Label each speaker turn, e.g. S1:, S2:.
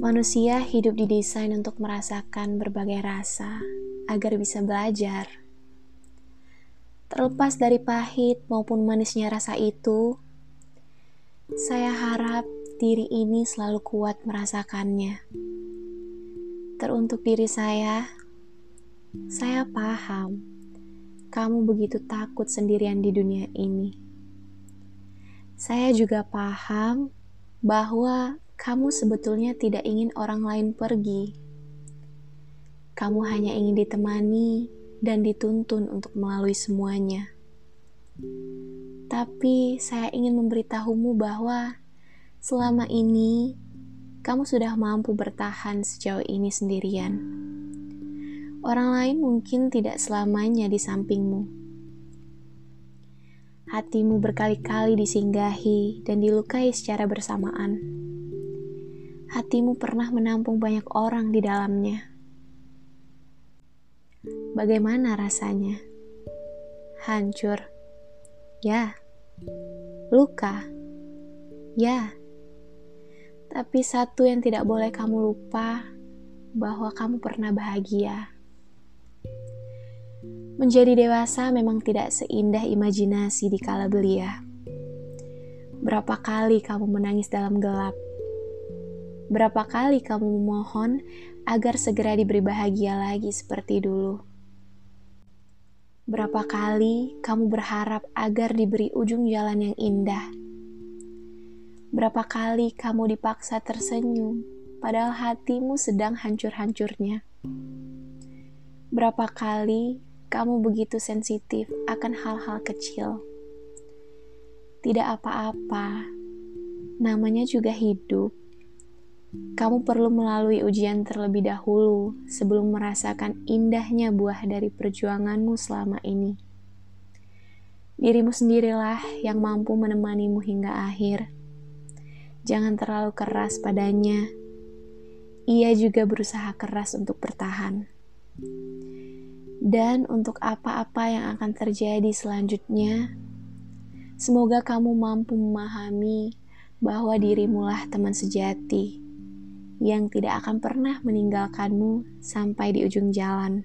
S1: Manusia hidup didesain untuk merasakan berbagai rasa agar bisa belajar. Terlepas dari pahit maupun manisnya rasa itu, saya harap diri ini selalu kuat merasakannya. Teruntuk diri saya, saya paham kamu begitu takut sendirian di dunia ini. Saya juga paham bahwa kamu sebetulnya tidak ingin orang lain pergi. Kamu hanya ingin ditemani dan dituntun untuk melalui semuanya. Tapi saya ingin memberitahumu bahwa selama ini kamu sudah mampu bertahan sejauh ini sendirian. Orang lain mungkin tidak selamanya di sampingmu. Hatimu berkali-kali disinggahi dan dilukai secara bersamaan hatimu pernah menampung banyak orang di dalamnya. Bagaimana rasanya? Hancur. Ya. Luka. Ya. Tapi satu yang tidak boleh kamu lupa bahwa kamu pernah bahagia. Menjadi dewasa memang tidak seindah imajinasi di kala belia. Berapa kali kamu menangis dalam gelap? Berapa kali kamu memohon agar segera diberi bahagia lagi seperti dulu? Berapa kali kamu berharap agar diberi ujung jalan yang indah? Berapa kali kamu dipaksa tersenyum, padahal hatimu sedang hancur-hancurnya? Berapa kali kamu begitu sensitif akan hal-hal kecil? Tidak apa-apa, namanya juga hidup kamu perlu melalui ujian terlebih dahulu sebelum merasakan indahnya buah dari perjuanganmu selama ini. Dirimu sendirilah yang mampu menemanimu hingga akhir. Jangan terlalu keras padanya. Ia juga berusaha keras untuk bertahan. Dan untuk apa-apa yang akan terjadi selanjutnya, semoga kamu mampu memahami bahwa dirimulah teman sejati yang tidak akan pernah meninggalkanmu sampai di ujung jalan.